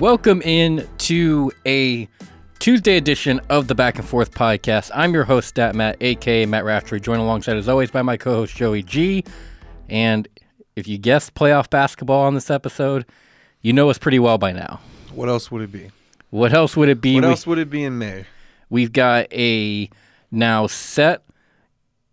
Welcome in to a Tuesday edition of the Back and Forth podcast. I'm your host, Stat Matt, aka Matt Raftery, joined alongside as always by my co-host Joey G. And if you guessed playoff basketball on this episode, you know us pretty well by now. What else would it be? What else would it be? What We- else would it be in May? We've got a now set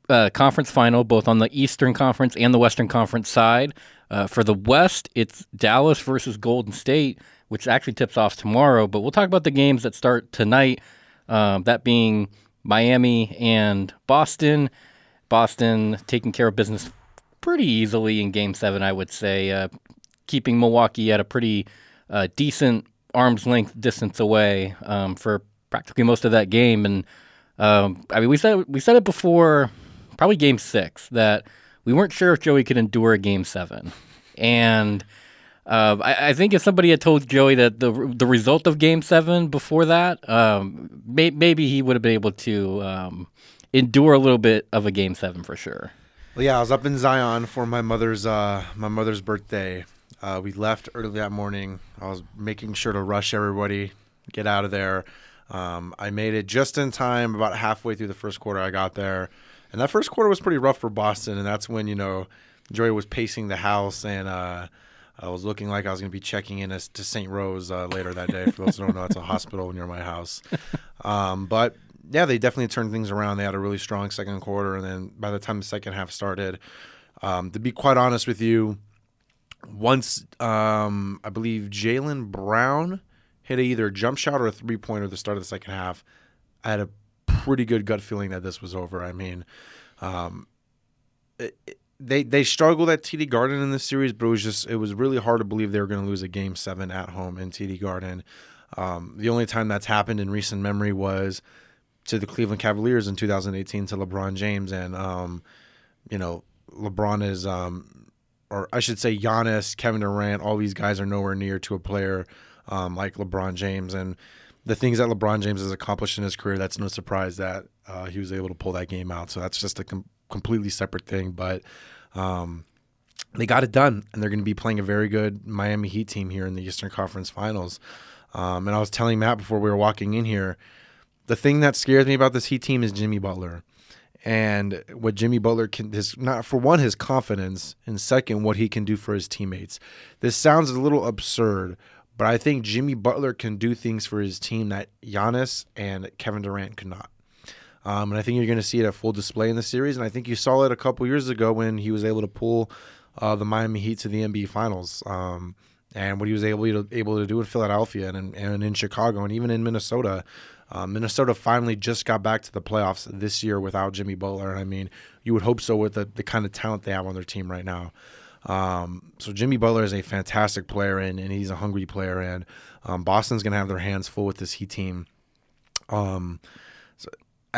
uh, conference final, both on the Eastern Conference and the Western Conference side. Uh, for the West, it's Dallas versus Golden State, which actually tips off tomorrow. But we'll talk about the games that start tonight. Um, that being Miami and Boston. Boston taking care of business pretty easily in Game Seven, I would say, uh, keeping Milwaukee at a pretty uh, decent arm's length distance away um, for practically most of that game. And um, I mean, we said we said it before, probably Game Six, that we weren't sure if Joey could endure a Game Seven, and. Uh, I, I think if somebody had told Joey that the the result of Game Seven before that, um, may, maybe he would have been able to um, endure a little bit of a Game Seven for sure. Well, yeah, I was up in Zion for my mother's uh, my mother's birthday. Uh, we left early that morning. I was making sure to rush everybody, get out of there. Um, I made it just in time. About halfway through the first quarter, I got there, and that first quarter was pretty rough for Boston. And that's when you know Joey was pacing the house, and uh, I was looking like I was going to be checking in to St. Rose uh, later that day. For those who don't know, it's a hospital near my house. Um, but yeah, they definitely turned things around. They had a really strong second quarter, and then by the time the second half started, um, to be quite honest with you, once um, I believe Jaylen Brown hit either a jump shot or a three pointer at the start of the second half, I had a pretty good gut feeling that this was over. I mean, um, it, it- they they struggled at TD Garden in this series, but it was just it was really hard to believe they were going to lose a game seven at home in TD Garden. Um, the only time that's happened in recent memory was to the Cleveland Cavaliers in 2018 to LeBron James, and um, you know LeBron is, um, or I should say Giannis, Kevin Durant, all these guys are nowhere near to a player um, like LeBron James, and the things that LeBron James has accomplished in his career, that's no surprise that uh, he was able to pull that game out. So that's just a com- completely separate thing, but. Um, they got it done, and they're going to be playing a very good Miami Heat team here in the Eastern Conference Finals. Um, and I was telling Matt before we were walking in here, the thing that scares me about this Heat team is Jimmy Butler, and what Jimmy Butler can his not for one his confidence, and second what he can do for his teammates. This sounds a little absurd, but I think Jimmy Butler can do things for his team that Giannis and Kevin Durant could not. Um, and I think you're going to see it at full display in the series. And I think you saw it a couple years ago when he was able to pull uh, the Miami Heat to the NBA Finals. Um, and what he was able to able to do in Philadelphia and, and in Chicago and even in Minnesota. Um, Minnesota finally just got back to the playoffs this year without Jimmy Butler. And I mean, you would hope so with the, the kind of talent they have on their team right now. Um, so Jimmy Butler is a fantastic player and, and he's a hungry player. And um, Boston's going to have their hands full with this Heat team. Um,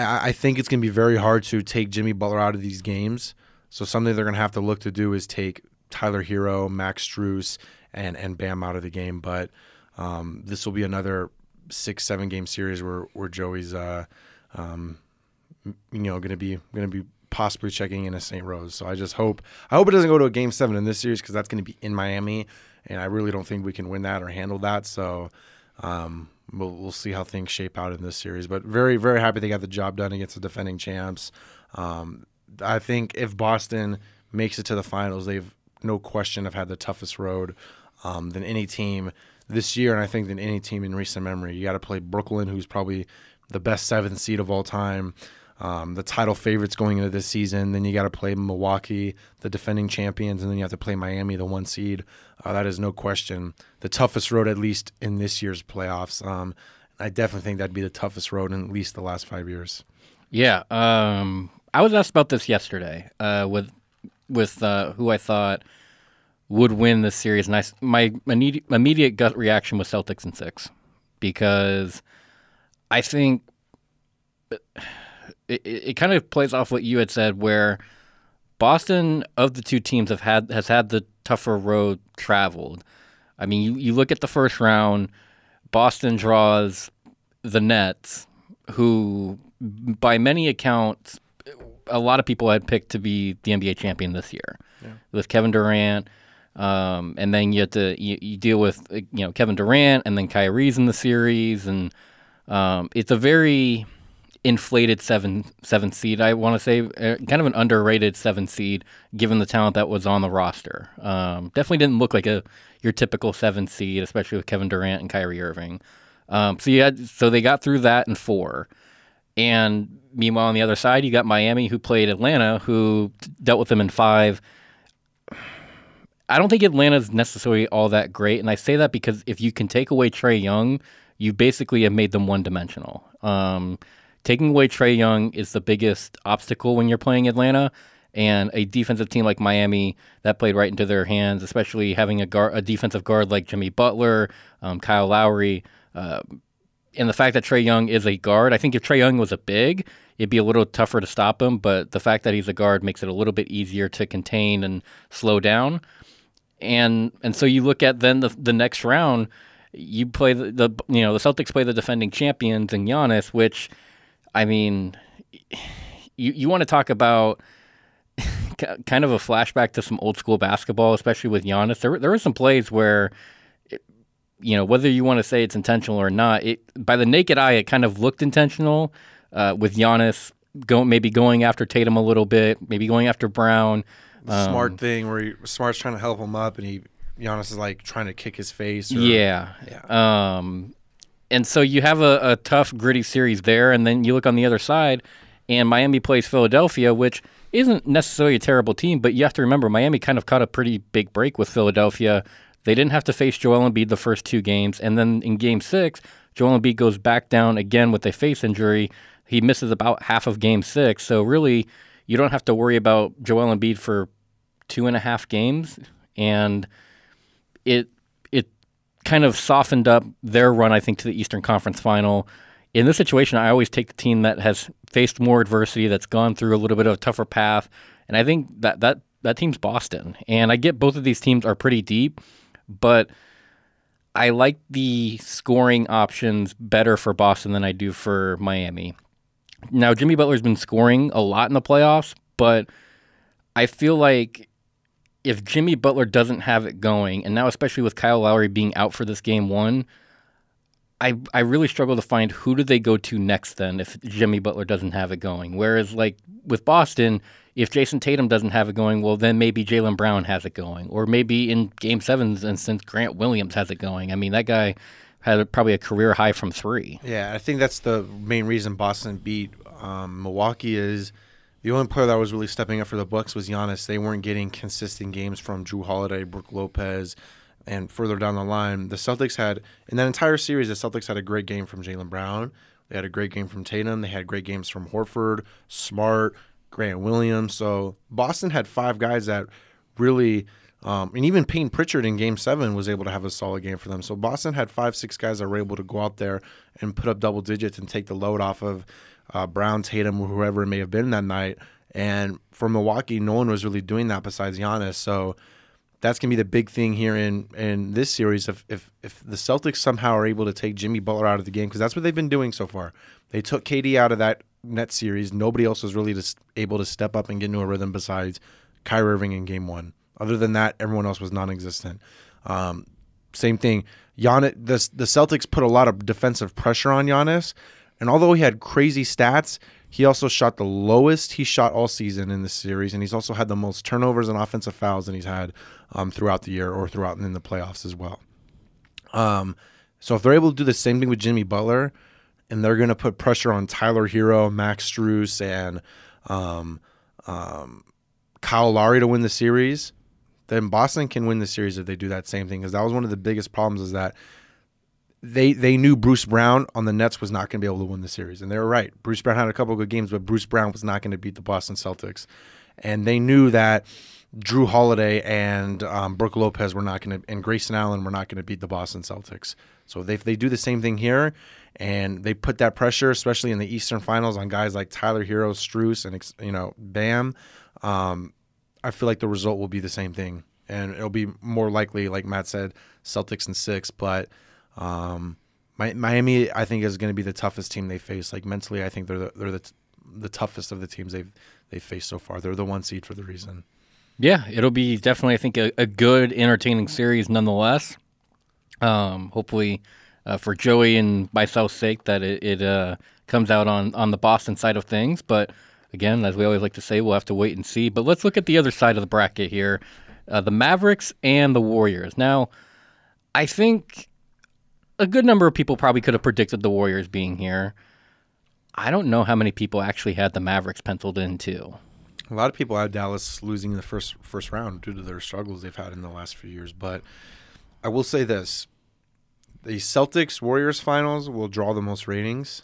I, I think it's going to be very hard to take Jimmy Butler out of these games. So something they're going to have to look to do is take Tyler Herro, Max Strus, and and Bam out of the game. But um, this will be another six seven game series where where Joey's uh, um, you know going to be going to be possibly checking in a St. Rose. So I just hope I hope it doesn't go to a game seven in this series because that's going to be in Miami, and I really don't think we can win that or handle that. So. Um, we'll, we'll see how things shape out in this series, but very, very happy they got the job done against the defending champs. Um, I think if Boston makes it to the finals, they've no question have had the toughest road um, than any team this year, and I think than any team in recent memory. You got to play Brooklyn, who's probably the best seventh seed of all time, um, the title favorites going into this season. Then you got to play Milwaukee, the defending champions, and then you have to play Miami, the one seed. Uh, that is no question the toughest road, at least in this year's playoffs. Um, I definitely think that'd be the toughest road in at least the last five years. Yeah, um, I was asked about this yesterday uh, with with uh, who I thought would win this series, and I my immediate, gut reaction was Celtics in six because I think it, it, kind of plays off what you had said, where Boston of the two teams have had has had the tougher road traveled. I mean, you, you look at the first round, Boston draws the Nets, who by many accounts, a lot of people had picked to be the NBA champion this year, with Kevin Durant, Um, and then you have to you, you deal with you know Kevin Durant and then Kyrie's in the series, and um, it's a very inflated seven seven seed. I want to say uh, kind of an underrated seven seed given the talent that was on the roster. Um, definitely didn't look like a your typical seven seed, especially with Kevin Durant and Kyrie Irving. Um, so you had so they got through that in four, and meanwhile on the other side you got Miami who played Atlanta who dealt with them in five. I don't think Atlanta's necessarily all that great, and I say that because if you can take away Trae Young, you basically have made them one dimensional. Um, taking away Trae Young is the biggest obstacle when you're playing Atlanta. And a defensive team like Miami that played right into their hands, especially having a guard, a defensive guard like Jimmy Butler, um, Kyle Lowry, uh, and the fact that Trae Young is a guard. I think if Trae Young was a big, it'd be a little tougher to stop him. But the fact that he's a guard makes it a little bit easier to contain and slow down. And and so you look at then the the next round, you play the, the you know the Celtics play the defending champions and Giannis, which I mean, you you want to talk about kind of a flashback to some old school basketball, especially with Giannis. There there were some plays where, it, you know, whether you want to say it's intentional or not, it by the naked eye it kind of looked intentional uh, with Giannis going maybe going after Tatum a little bit, maybe going after Brown. Um, Smart thing where he, Smart's trying to help him up, and he Giannis is like trying to kick his face. Or, yeah, yeah. Um, and so you have a, a tough, gritty series there, and then you look on the other side, and Miami plays Philadelphia, which isn't necessarily a terrible team, but you have to remember Miami kind of caught a pretty big break with Philadelphia. They didn't have to face Joel Embiid the first two games, and then in Game Six, Joel Embiid goes back down again with a face injury. He misses about half of Game Six, so really, you don't have to worry about Joel Embiid for two and a half games, and it kind of softened up their run, I think, to the Eastern Conference Final. In this situation, I always take the team that has faced more adversity, that's gone through a little bit of a tougher path, and I think that that that team's Boston. And I get both of these teams are pretty deep, but I like the scoring options better for Boston than I do for Miami. Now, Jimmy Butler's been scoring a lot in the playoffs, but I feel like if Jimmy Butler doesn't have it going, and now especially with Kyle Lowry being out for this game one, I I really struggle to find who do they go to next then if Jimmy Butler doesn't have it going. Whereas like with Boston, if Jayson Tatum doesn't have it going, well then maybe Jaylen Brown has it going, or maybe in Game Seven's instance Grant Williams has it going. I mean that guy had probably a career high from three. Yeah, I think that's the main reason Boston beat um, Milwaukee is the only player that was really stepping up for the Bucks was Giannis. They weren't getting consistent games from Jrue Holiday, Brook Lopez, and further down the line, the Celtics had in that entire series. The Celtics had a great game from Jaylen Brown. They had a great game from Tatum. They had great games from Horford, Smart, Grant Williams. So Boston had five guys that really, um, and even Payne Pritchard in Game Seven was able to have a solid game for them. So Boston had five, six guys that were able to go out there and put up double digits and take the load off of uh, Brown, Tatum, whoever it may have been that night. And for Milwaukee, no one was really doing that besides Giannis. So that's gonna be the big thing here in in this series. If if if the Celtics somehow are able to take Jimmy Butler out of the game, because that's what they've been doing so far. They took KD out of that net series. Nobody else was really just able to step up and get into a rhythm besides Kyrie Irving in Game One. Other than that, everyone else was non-existent. Um, same thing. Giannis, the the Celtics put a lot of defensive pressure on Giannis, and although he had crazy stats, he also shot the lowest he shot all season in this series, and he's also had the most turnovers and offensive fouls than he's had um, throughout the year or throughout in the playoffs as well. Um, so if they're able to do the same thing with Jimmy Butler, and they're going to put pressure on Tyler Herro, Max Strus, and um, um, Kyle Lowry to win the series, then Boston can win the series if they do that same thing. Because that was one of the biggest problems is that they they knew Bruce Brown on the Nets was not going to be able to win the series, and they were right. Bruce Brown had a couple good games, but Bruce Brown was not going to beat the Boston Celtics, and they knew that Jrue Holiday and um, Brook Lopez were not going to, and Grayson Allen were not going to beat the Boston Celtics. So they they do the same thing here, and they put that pressure, especially in the Eastern Finals, on guys like Tyler Herro, Strus, and you know Bam. Um, I feel like the result will be the same thing, and it'll be more likely, like Matt said, Celtics in six, but um, Miami, I think, is going to be the toughest team they face. Like mentally, I think they're the, they're the, the toughest of the teams they've they faced so far. They're the one seed for the reason. Yeah, it'll be definitely, I think, a, a good, entertaining series nonetheless. Um, hopefully, uh, for Joey and myself's sake, that it, it uh, comes out on, on the Boston side of things. But again, as we always like to say, we'll have to wait and see. But let's look at the other side of the bracket here uh, the Mavericks and the Warriors. Now, I think a good number of people probably could have predicted the Warriors being here. I don't know how many people actually had the Mavericks penciled in too. A lot of people had Dallas losing in the first first round due to their struggles they've had in the last few years. But I will say this: the Celtics Warriors finals will draw the most ratings.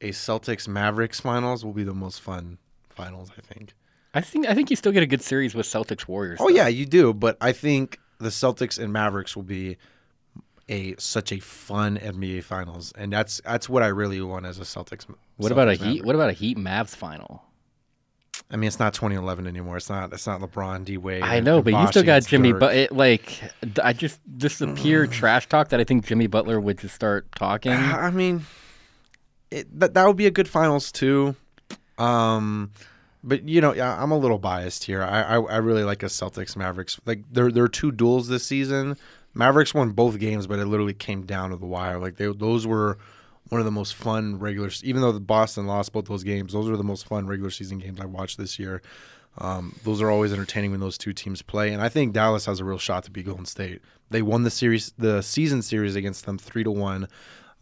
A Celtics Mavericks finals will be the most fun finals. I think. I think I think you still get a good series with Celtics Warriors. Oh though. yeah, you do. But I think the Celtics and Mavericks will be a such a fun NBA finals, and that's that's what I really want as a Celtics. What about a Celtics Heat? What about a Heat Mavs final? I mean, it's not 2011 anymore. It's not. It's not LeBron, D Wade. I know, but you still got Jimmy. But it, like, I just just the pure trash talk that I think Jimmy Butler would just start talking. I mean, it, that that would be a good finals too. Um, but you know, yeah, I'm a little biased here. I, I I really like a Celtics Mavericks. Like there there are two duels this season. Mavericks won both games, but it literally came down to the wire. Like they those were one of the most fun regular. Even though the Boston lost both those games, those were the most fun regular season games I watched this year. Um, those are always entertaining when those two teams play, and I think Dallas has a real shot to beat Golden State. They won the series, the season series against them three to one.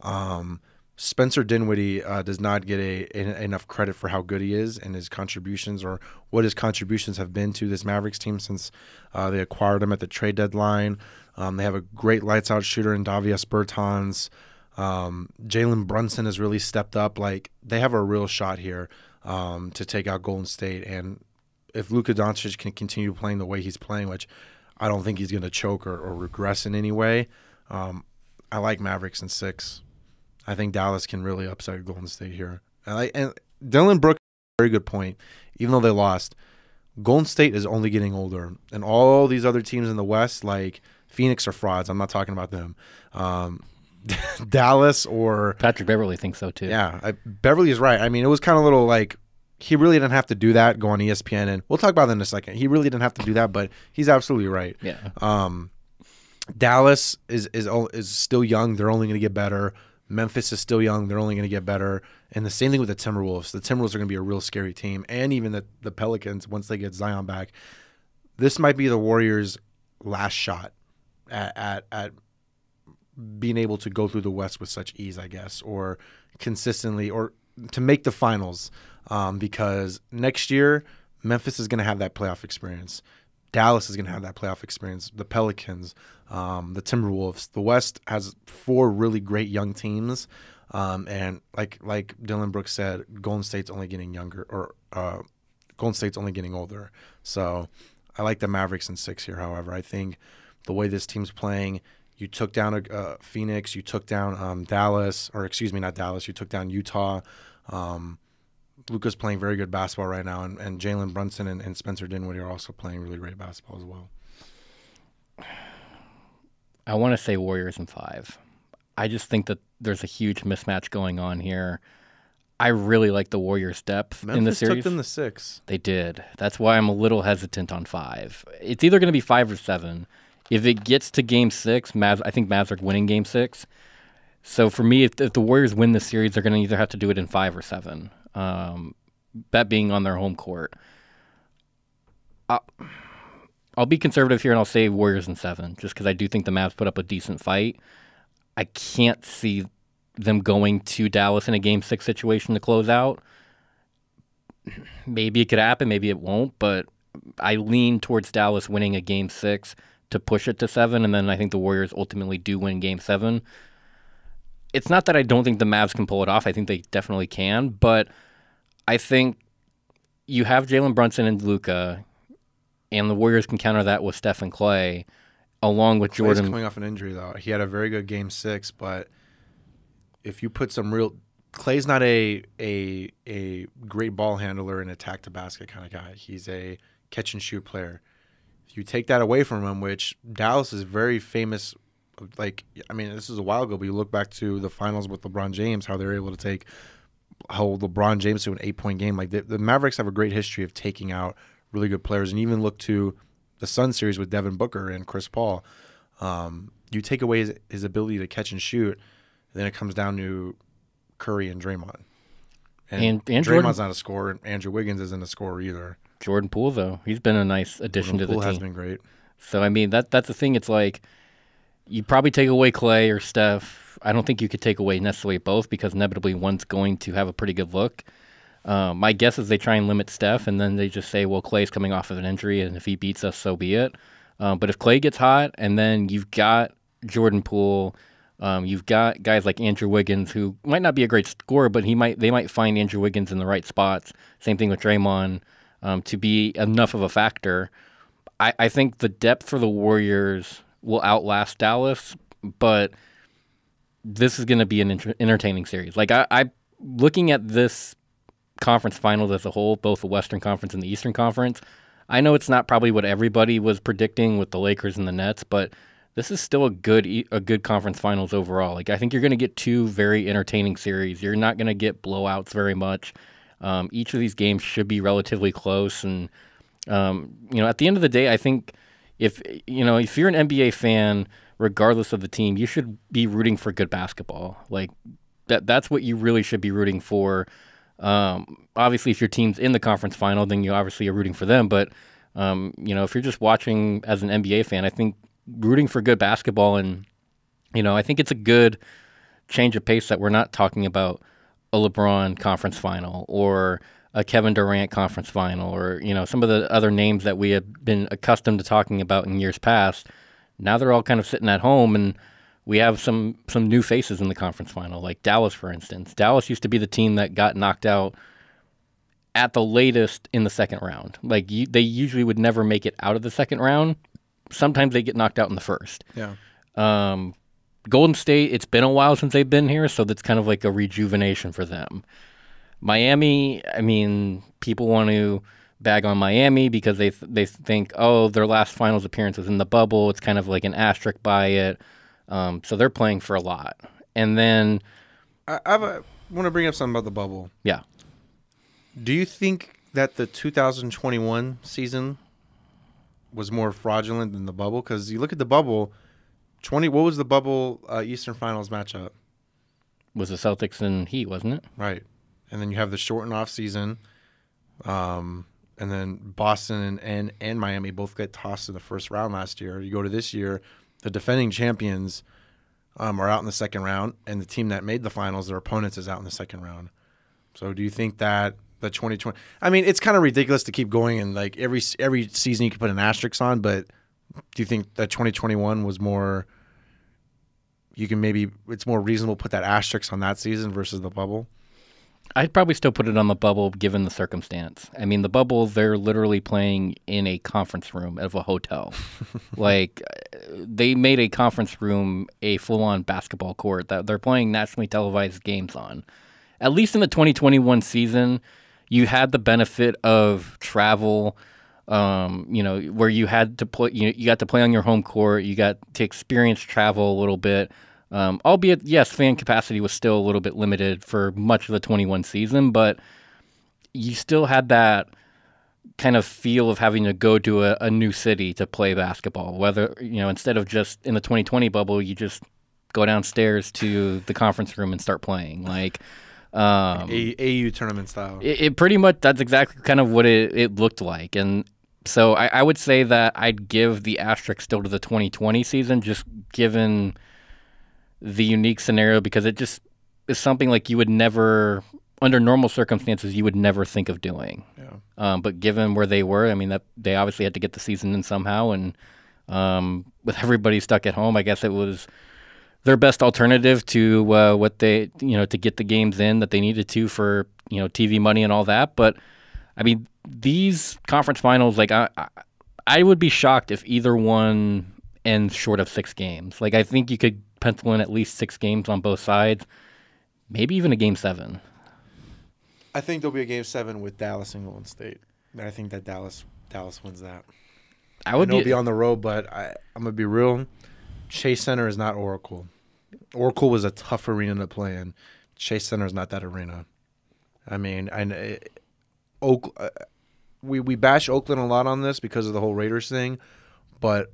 Um, Spencer Dinwiddie uh, does not get a, a- enough credit for how good he is and his contributions, or what his contributions have been to this Mavericks team since uh, they acquired him at the trade deadline. Um, they have a great lights out shooter in Davis Bertans. Um, Jalen Brunson has really stepped up. Like they have a real shot here um, to take out Golden State, and if Luka Doncic can continue playing the way he's playing, which I don't think he's going to choke or, or regress in any way, um, I like Mavericks in six. I think Dallas can really upset Golden State here. And, and Dillon Brooks, very good point. Even though they lost, Golden State is only getting older, and all these other teams in the West, like Phoenix, are frauds. I'm not talking about them. Um, Dallas or Patrick Beverley thinks so too. yeah, I, Beverley is right. I mean, it was kind of a little like he really didn't have to do that. Go on ESPN, and we'll talk about that in a second. He really didn't have to do that, but he's absolutely right. yeah. Um, Dallas is is is still young. They're only going to get better. Memphis is still young. They're only going to get better. And the same thing with the Timberwolves. The Timberwolves are going to be a real scary team, and even the the Pelicans once they get Zion back. This might be the Warriors' last shot at at, at being able to go through the West with such ease, I guess, or consistently, or to make the finals. Um, because next year, Memphis is going to have that playoff experience. Dallas is going to have that playoff experience. The Pelicans, um, the Timberwolves. The West has four really great young teams, um, and like like Dillon Brooks said, Golden State's only getting younger, or uh, Golden State's only getting older. So I like the Mavericks in six here. However, I think the way this team's playing, you took down uh, Phoenix, you took down um, Dallas, or excuse me, not Dallas. You took down Utah. Um, Luka's playing very good basketball right now, and, and Jalen Brunson and, and Spencer Dinwiddie are also playing really great basketball as well. I want to say Warriors in five. I just think that there's a huge mismatch going on here. I really like the Warriors' depth Memphis in the series. They took them to six. They did. That's why I'm a little hesitant on five. It's either going to be five or seven. If it gets to game six, I think Mavs are winning game six. So for me, if, if the Warriors win the series, they're going to either have to do it in five or seven. Um, that being on their home court. I'll, I'll be conservative here and I'll say Warriors in seven, just because I do think the Mavs put up a decent fight. I can't see them going to Dallas in a game six situation to close out maybe it could happen, maybe it won't, but I lean towards Dallas winning a game six to push it to seven, and then I think the Warriors ultimately do win game seven. It's not that I don't think the Mavs can pull it off. I think they definitely can, but I think you have Jalen Brunson and Luka, and the Warriors can counter that with Steph and Klay, along with Klay's Jordan. coming off an injury though. He had a very good game six, but if you put some real Klay's not a a a great ball handler and attack to basket kind of guy. He's a catch and shoot player. If you take that away from him, which Dallas is very famous like I mean, this is a while ago, but you look back to the finals with LeBron James, how they're able to take hold LeBron James to an eight point game. Like the, the Mavericks have a great history of taking out really good players, and even look to the Sun series with Devin Booker and Chris Paul. Um, you take away his, his ability to catch and shoot, then it comes down to Curry and Draymond. And, And- and Draymond's Jordan. not a scorer, Andrew Wiggins isn't a scorer either. Jordan Poole though, he's been a nice addition Jordan to Poole the has team. been great. So I mean that that's the thing. It's like you probably take away Klay or Steph. I don't think you could take away necessarily both because inevitably one's going to have a pretty good look. Um, my guess is they try and limit Steph, and then they just say, "Well, Klay's coming off of an injury, and if he beats us, so be it." Um, but if Klay gets hot, and then you've got Jordan Poole, um, you've got guys like Andrew Wiggins, who might not be a great scorer, but he might they might find Andrew Wiggins in the right spots. Same thing with Draymond um, to be enough of a factor. I, I think the depth for the Warriors will outlast Dallas, but this is going to be an inter- entertaining series. Like I, I, looking at this conference finals as a whole, both the Western Conference and the Eastern Conference. I know it's not probably what everybody was predicting with the Lakers and the Nets, but this is still a good a good conference finals overall. Like I think you're going to get two very entertaining series. You're not going to get blowouts very much. Um, each of these games should be relatively close, and um, you know, at the end of the day, I think if you know if you're an NBA fan, regardless of the team, you should be rooting for good basketball. Like that that's what you really should be rooting for. Um, obviously, if your team's in the conference final, then you obviously are rooting for them. But um, you know, if you're just watching as an NBA fan, I think rooting for good basketball and you know, I think it's a good change of pace that we're not talking about a LeBron conference final or a Kevin Durant conference final or you know some of the other names that we have been accustomed to talking about in years past. Now they're all kind of sitting at home and we have some some new faces in the conference final, like Dallas, for instance. Dallas used to be the team that got knocked out at the latest in the second round. Like you, they usually would never make it out of the second round. Sometimes they get knocked out in the first. Yeah. Um, Golden State, it's been a while since they've been here, so that's kind of like a rejuvenation for them. Miami, I mean, people want to bag on Miami because they th- they think, oh, their last finals appearance was in the bubble. It's kind of like an asterisk by it. Um, so they're playing for a lot. And then, I, I want to bring up something about the bubble. yeah, Do you think that the 2021 season was more fraudulent than the bubble? Because you look at the bubble, 20. What was the bubble uh, Eastern Finals matchup? was the Celtics and Heat, wasn't it? Right, and then you have the shortened off season, um, and then Boston and, and and Miami both get tossed in the first round last year. You go to this year, the defending champions um, are out in the second round, and the team that made the finals, their opponents, is out in the second round. So, do you think that the 2020? I mean, it's kind of ridiculous to keep going and like every every season you can put an asterisk on, but do you think that 2021 was more? You can maybe it's more reasonable to put that asterisk on that season versus the bubble. I'd probably still put it on the bubble given the circumstance. I mean, the bubble, they're literally playing in a conference room of a hotel. like, uh, they made a conference room a full on basketball court that they're playing nationally televised games on. At least in the 2021 season, you had the benefit of travel. Um, you know, where you had to play, you, you got to play on your home court, you got to experience travel a little bit. Um, albeit, yes, fan capacity was still a little bit limited for much of the 21 season, but you still had that kind of feel of having to go to a, a new city to play basketball. Whether, you know, instead of just in the 2020 bubble, you just go downstairs to the conference room and start playing. Like, um, A, AU tournament style. it, it pretty much that's exactly kind of what it, it looked like and so I, I would say that i'd give the asterisk still to the 2020 season just given the unique scenario because it just is something like you would never under normal circumstances you would never think of doing yeah. um, but given where they were i mean that they obviously had to get the season in somehow and um, with everybody stuck at home i guess it was their best alternative to uh, what they you know to get the games in that they needed to for you know TV money and all that. But I mean, these conference finals, like I, I, I would be shocked if either one ends short of six games. Like I think you could pencil in at least six games on both sides, maybe even a game seven. I think there'll be a game seven with Dallas and Golden State. I think that Dallas Dallas wins that. I I would know it'll be. be on the road, but I, I'm gonna be real. Chase Center is not Oracle. Oracle was a tough arena to play in. Chase Center is not that arena. I mean, I kn- Oak, uh, we we bash Oakland a lot on this because of the whole Raiders thing, but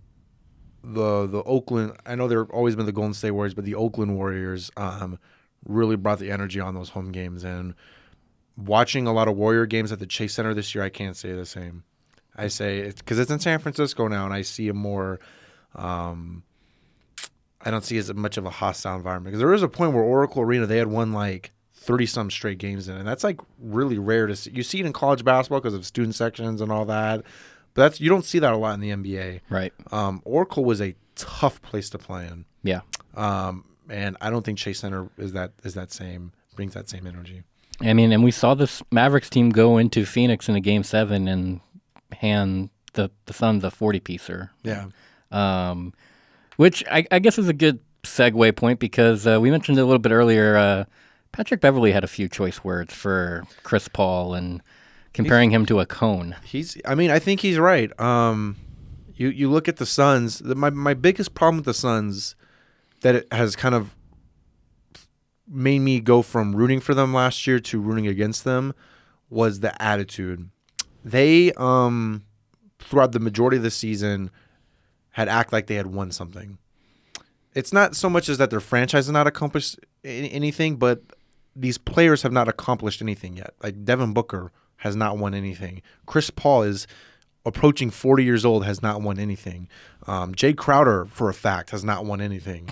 the the Oakland I know they've always been the Golden State Warriors, but the Oakland Warriors um, really brought the energy on those home games and watching a lot of Warrior games at the Chase Center this year, I can't say the same. I say it's because it's in San Francisco now, and I see a more. Um, I don't see as much of a hostile environment because there was a point where Oracle Arena they had won like thirty some straight games in, and that's like really rare to see. You see it in college basketball because of student sections and all that, but that's you don't see that a lot in the NBA. Right. Um, Oracle was a tough place to play in. Yeah. Um, and I don't think Chase Center is that is that same brings that same energy. I mean, and we saw this Mavericks team go into Phoenix in a game seven and hand the the Suns a forty piecer. Yeah. Um, which I, I guess is a good segue point because uh, we mentioned it a little bit earlier. Uh, Patrick Beverley had a few choice words for Chris Paul and comparing him to a cone. He's. I mean, I think he's right. Um, you you look at the Suns. The, my my biggest problem with the Suns that it has kind of made me go from rooting for them last year to rooting against them was the attitude. They um throughout the majority of the season had act like they had won something. It's not so much as that their franchise has not accomplished anything, but these players have not accomplished anything yet. Like Devin Booker has not won anything. Chris Paul is approaching 40 years old, has not won anything. Um, Jae Crowder, for a fact, has not won anything.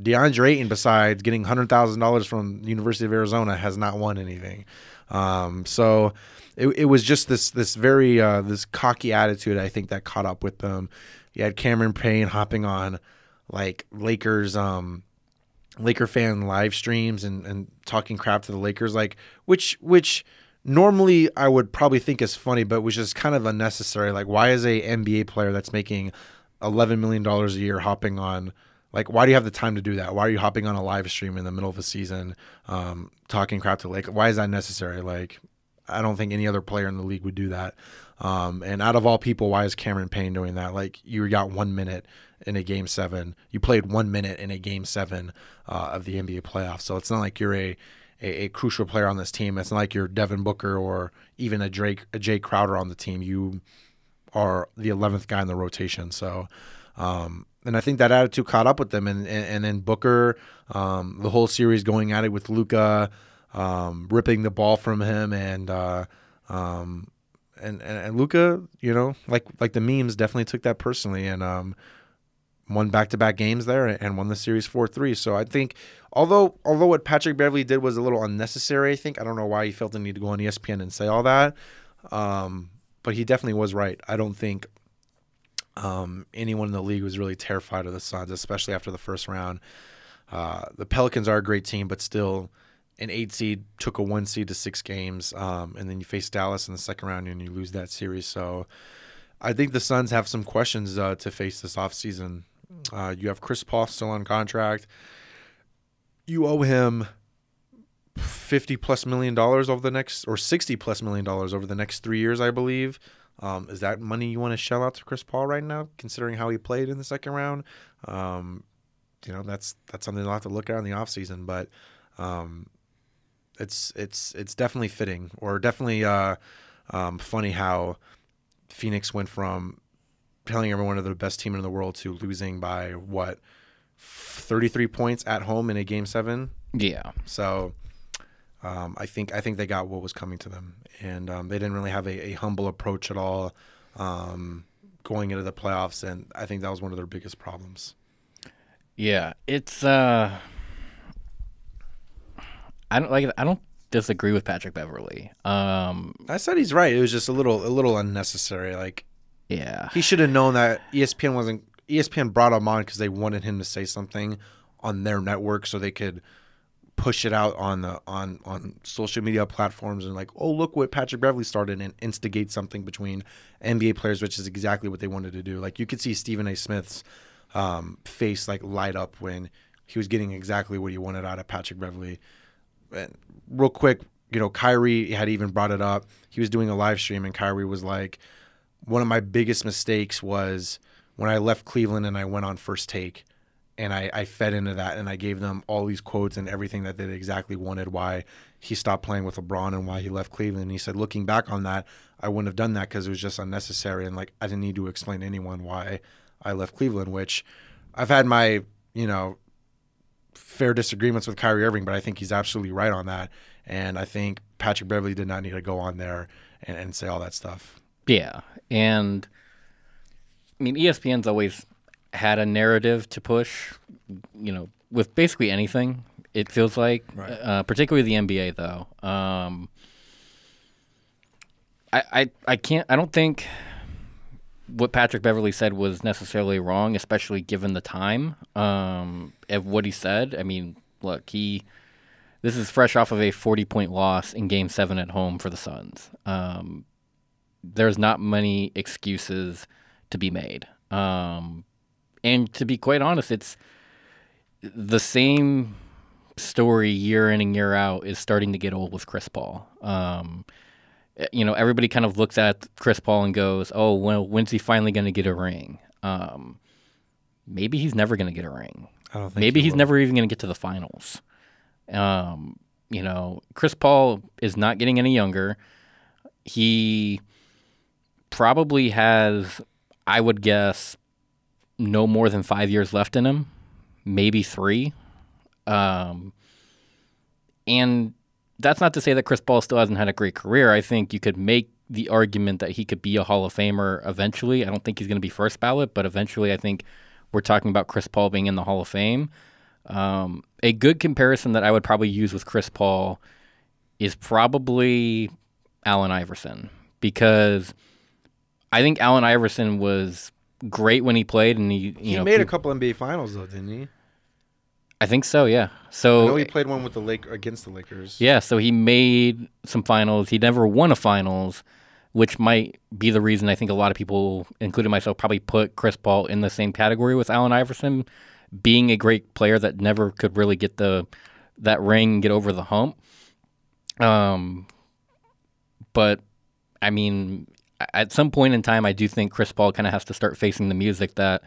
DeAndre Ayton, besides getting hundred thousand dollars from University of Arizona, has not won anything. Um, so it, it was just this this very uh, this cocky attitude I think that caught up with them. You had Cameron Payne hopping on like Lakers um, Laker fan live streams and, and talking crap to the Lakers, like which which normally I would probably think is funny, but was just kind of unnecessary. Like, why is a NBA player that's making eleven million dollars a year hopping on like, why do you have the time to do that? Why are you hopping on a live stream in the middle of a season, um, talking crap to like? Why is that necessary? Like, I don't think any other player in the league would do that. Um, and out of all people, why is Cameron Payne doing that? Like, you got one minute in a game seven. You played one minute in a game seven uh, of the NBA playoffs. So it's not like you're a, a, a crucial player on this team. It's not like you're Devin Booker or even a Drake, a Jae Crowder on the team. You are the 11th guy in the rotation. So, um, and I think that attitude caught up with them, and and, and then Booker, um, the whole series going at it with Luka, um, ripping the ball from him, and uh, um, and and, and Luka, you know, like like the memes definitely took that personally, and um, won back to back games there, and won the series four three. So I think, although although what Patrick Beverley did was a little unnecessary, I think I don't know why he felt the need to go on ESPN and say all that, um, but he definitely was right. I don't think um, anyone in the league was really terrified of the Suns, especially after the first round. Uh, the Pelicans are a great team, but still, an eight seed took a one seed to six games, um, and then you face Dallas in the second round and you lose that series. So, I think the Suns have some questions uh, to face this offseason. Uh, you have Chris Paul still on contract. You owe him fifty plus million dollars over the next, or sixty plus million dollars over the next three years, I believe. Um, is that money you want to shell out to Chris Paul right now, considering how he played in the second round? Um, you know, that's that's something they'll have to look at in the offseason, but um, it's it's it's definitely fitting or definitely uh, um, funny how Phoenix went from telling everyone they're the best team in the world to losing by what 33 points at home in a game seven. Yeah. So um, I think I think they got what was coming to them, and um, they didn't really have a, a humble approach at all um, going into the playoffs, and I think that was one of their biggest problems. Yeah, it's uh, I don't like I don't disagree with Patrick Beverley. Um, I said he's right. It was just a little a little unnecessary. Like, yeah, he should have known that ESPN wasn't. ESPN brought him on because they wanted him to say something on their network so they could push it out on the on on social media platforms and like, oh look what Patrick Beverley started and instigate something between NBA players, which is exactly what they wanted to do. Like you could see Stephen A. Smith's um, face like light up when he was getting exactly what he wanted out of Patrick Beverley. Real quick, you know, Kyrie had even brought it up. He was doing a live stream and Kyrie was like, one of my biggest mistakes was when I left Cleveland and I went on first take and I, I fed into that and I gave them all these quotes and everything that they exactly wanted why he stopped playing with LeBron and why he left Cleveland. And he said, looking back on that, I wouldn't have done that because it was just unnecessary and like I didn't need to explain to anyone why I left Cleveland. Which I've had my you know fair disagreements with Kyrie Irving, but I think he's absolutely right on that. And I think Patrick Beverley did not need to go on there and, and say all that stuff. Yeah, and I mean ESPN's always had a narrative to push, you know, with basically anything. It feels like, Right. uh, particularly the NBA, though. Um, I, I I can't. I don't think what Patrick Beverley said was necessarily wrong, especially given the time um, of what he said. I mean, look, he this is fresh off of a forty point loss in Game Seven at home for the Suns. Um, there's not many excuses to be made. Um, and to be quite honest, it's the same story year in and year out is starting to get old with Chris Paul. Um, you know, everybody kind of looks at Chris Paul and goes, "Oh, well, when's he finally going to get a ring?" Um, maybe he's never going to get a ring. I don't think Maybe he he's will. never even going to get to the finals. Um, you know, Chris Paul is not getting any younger. He probably has, I would guess, no more than five years left in him, maybe three. Um, and that's not to say that Chris Paul still hasn't had a great career. I think you could make the argument that he could be a Hall of Famer eventually. I don't think he's going to be first ballot, but eventually I think we're talking about Chris Paul being in the Hall of Fame. Um, a good comparison that I would probably use with Chris Paul is probably Allen Iverson because I think Allen Iverson was great when he played, and he you He know made a couple NBA finals though, didn't he? I think so, yeah. I So know he played one with the Lake against the Lakers. yeah, so he made some finals. He never won a finals, which might be the reason I think a lot of people, including myself, probably put Chris Paul in the same category with Allen Iverson, being a great player that never could really get the that ring, and get over the hump. Um, but I mean, at some point in time, I do think Chris Paul kind of has to start facing the music that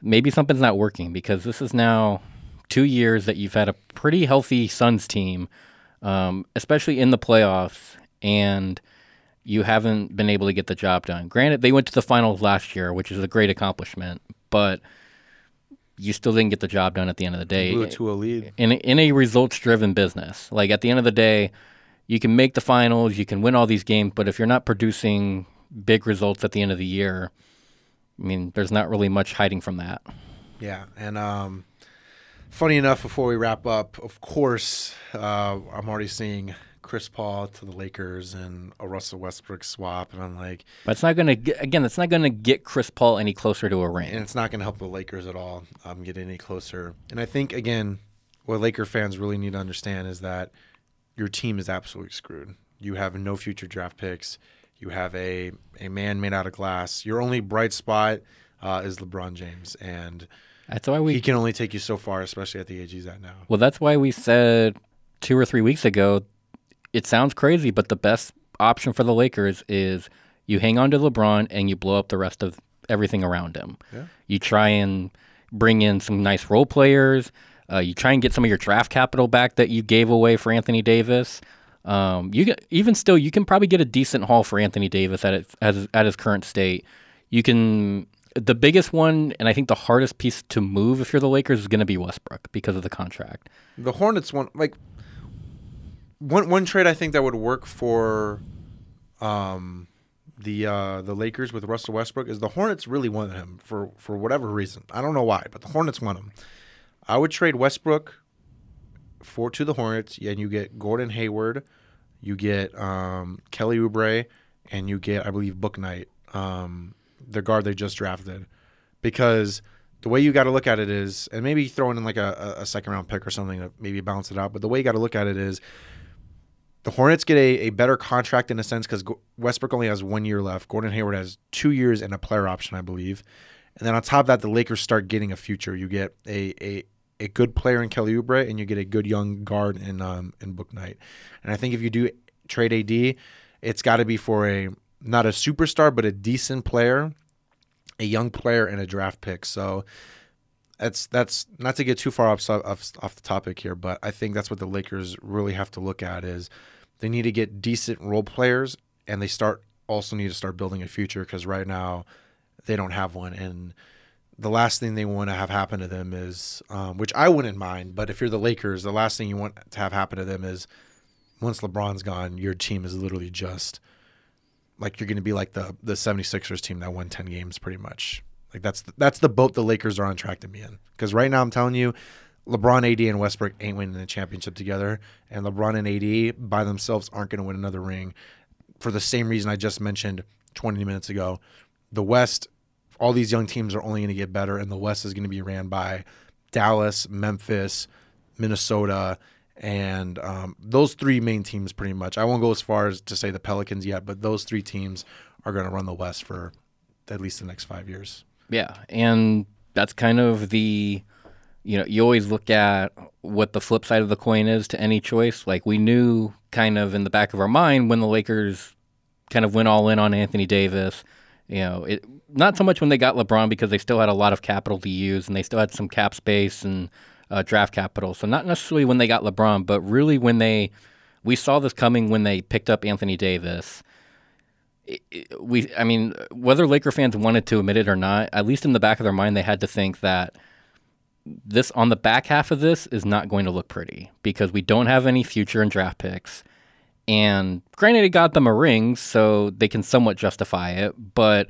maybe something's not working because this is now two years that you've had a pretty healthy Suns team, um, especially in the playoffs, and you haven't been able to get the job done. Granted, they went to the finals last year, which is a great accomplishment, but you still didn't get the job done at the end of the day Blew to a lead. in a, in a results driven business. Like at the end of the day, you can make the finals, you can win all these games, but if you're not producing big results at the end of the year, I mean, there's not really much hiding from that. Yeah, and um, funny enough, before we wrap up, of course, uh, I'm already seeing Chris Paul to the Lakers and a Russell Westbrook swap, and I'm like, But it's not going to again, it's not going to get Chris Paul any closer to a ring. and it's not going to help the Lakers at all um, get any closer. And I think again, what Laker fans really need to understand is that your team is absolutely screwed. You have no future draft picks. You have a a man made out of glass. Your only bright spot uh, is LeBron James, and That's why we he can only take you so far, especially at the age he's at now. Well, that's why we said two or three weeks ago. It sounds crazy, but the best option for the Lakers is you hang on to LeBron and you blow up the rest of everything around him. Yeah. You try and bring in some nice role players. Uh, you try and get some of your draft capital back that you gave away for Anthony Davis. Um, you can, even still, you can probably get a decent haul for Anthony Davis at its, at his, at his current state. You can. The biggest one, and I think the hardest piece to move if you're the Lakers, is going to be Westbrook because of the contract. The Hornets one like one one trade I think that would work for um the uh the Lakers with Russell Westbrook is the Hornets really wanted him for for whatever reason. I don't know why, but the Hornets want him. I would trade Westbrook for to the Hornets, and you get Gordon Hayward, you get um Kelly Oubre, and you get I believe Bouknight, um the guard they just drafted. Because the way you got to look at it is, and maybe throw in like a, a, a second round pick or something to maybe balance it out. But the way you got to look at it is, the Hornets get a, a better contract in a sense because Westbrook only has one year left. Gordon Hayward has two years and a player option, I believe. And then on top of that, the Lakers start getting a future. You get a a, a good player in Kelly Oubre, and you get a good young guard in um in Bouknight. And I think if you do trade AD, it's got to be for a not a superstar, but a decent player, a young player, and a draft pick. So that's that's not to get too far off, off off the topic here, but I think that's what the Lakers really have to look at is they need to get decent role players, and they start also need to start building a future because right now they don't have one, and the last thing they want to have happen to them is, um, which I wouldn't mind, but if you're the Lakers, the last thing you want to have happen to them is once LeBron's gone, your team is literally just like you're going to be like the the 76ers team that won 10 games pretty much. Like that's the, that's the boat the Lakers are on track to be in. Because right now I'm telling you, LeBron, AD, and Westbrook ain't winning the championship together, and LeBron and AD by themselves aren't going to win another ring. For the same reason I just mentioned 20 minutes ago, the West, all these young teams are only going to get better, and the West is going to be ran by Dallas, Memphis, Minnesota, and um, those three main teams pretty much. I won't go as far as to say the Pelicans yet, but those three teams are going to run the West for at least the next five years. Yeah, and that's kind of the you know, you always look at what the flip side of the coin is to any choice. Like we knew kind of in the back of our mind when the Lakers kind of went all in on Anthony Davis, you know, it not so much when they got LeBron because they still had a lot of capital to use and they still had some cap space and uh, draft capital. So not necessarily when they got LeBron, but really when they we saw this coming when they picked up Anthony Davis we I mean whether Laker fans wanted to admit it or not, at least in the back of their mind they had to think that this on the back half of this is not going to look pretty because we don't have any future in draft picks. And granted it got them a ring, so they can somewhat justify it, but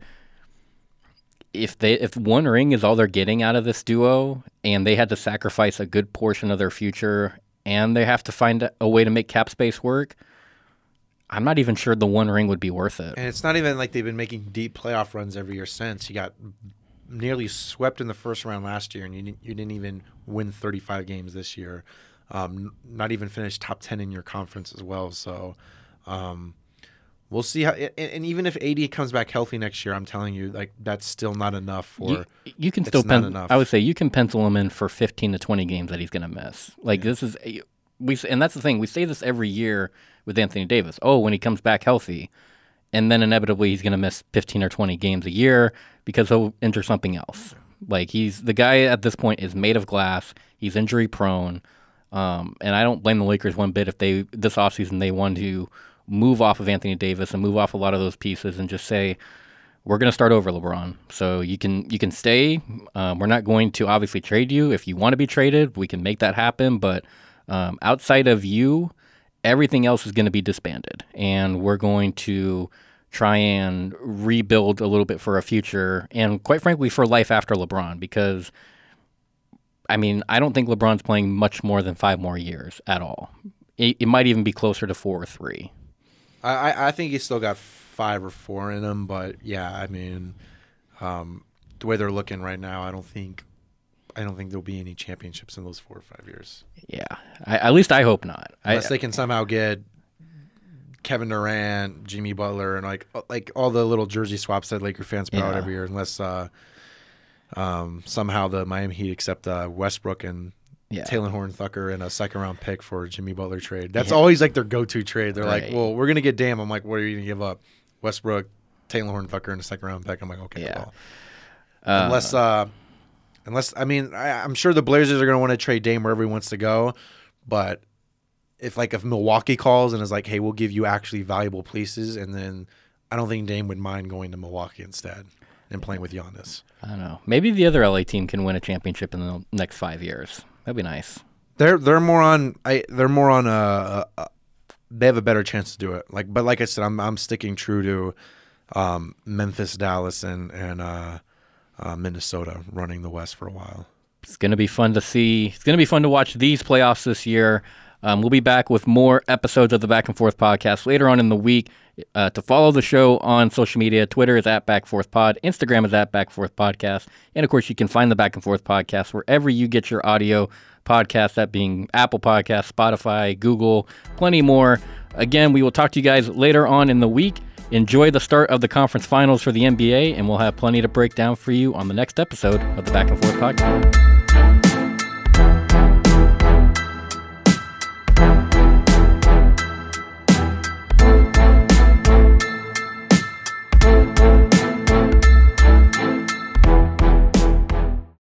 if they if one ring is all they're getting out of this duo and they had to sacrifice a good portion of their future and they have to find a way to make cap space work, I'm not even sure the one ring would be worth it. And it's not even like they've been making deep playoff runs every year since. You got nearly swept in the first round last year, and you didn't, you didn't even win 35 games this year. Um, not even finished top 10 in your conference as well. So um, we'll see how. And, and, even if AD comes back healthy next year, I'm telling you, like that's still not enough for. You, you can still pen, I would say you can pencil him in for 15 to 20 games that he's going to miss. Like yeah. this is we, and that's the thing. We say this every year with Anthony Davis. Oh, when he comes back healthy, and then inevitably he's going to miss 15 or 20 games a year because he'll injure something else. Like he's the guy at this point is made of glass. He's injury prone. Um, and I don't blame the Lakers one bit if they this offseason they want to move off of Anthony Davis and move off a lot of those pieces and just say we're going to start over LeBron. So you can you can stay. Um, we're not going to obviously trade you if you want to be traded. We can make that happen, but um, outside of you everything else is going to be disbanded, and we're going to try and rebuild a little bit for a future, and quite frankly, for life after LeBron, because. I mean, I don't think LeBron's playing much more than five more years at all. It, it might even be closer to four or three. I, I think he's still got five or four in him, but yeah, I mean, um, the way they're looking right now, I don't think I don't think there'll be any championships in those four or five years. Yeah, I, at least I hope not. Unless I, they can somehow get Kevin Durant, Jimmy Butler, and like uh, like all the little jersey swaps that Laker fans put yeah. out every year. Unless uh, um, somehow the Miami Heat accept uh, Westbrook and yeah. Talen Horton-Tucker and a second round pick for Jimmy Butler trade. That's yeah. always like their go to trade. They're right. like, well, we're gonna get Dame. I'm like, what are you gonna give up? Westbrook, Talen Horton-Tucker, and a second round pick. I'm like, okay, yeah. Uh, Unless uh, Unless I mean, I, am sure the Blazers are going to want to trade Dame wherever he wants to go, but if like if Milwaukee calls and is like, "Hey, we'll give you actually valuable pieces," and then I don't think Dame would mind going to Milwaukee instead and playing with Giannis. I don't know. Maybe the other LA team can win a championship in the next five years. That'd be nice. They're they're more on I they're more on a, a, a they have a better chance to do it. Like, but like I said, I'm I'm sticking true to um, Memphis, Dallas, and and uh, uh, Minnesota running the West for a while. It's going to be fun to see. It's going to be fun to watch these playoffs this year. Um, we'll be back with more episodes of the Back and Forth podcast later on in the week. Uh, to follow the show on social media, Twitter is at Back Forth Pod, Instagram is at Back Forth Podcast, and of course, you can find the Back and Forth podcast wherever you get your audio podcasts, that being Apple Podcasts, Spotify, Google, plenty more. Again, we will talk to you guys later on in the week. Enjoy the start of the conference finals for the NBA, and we'll have plenty to break down for you on the next episode of the Back and Forth Podcast.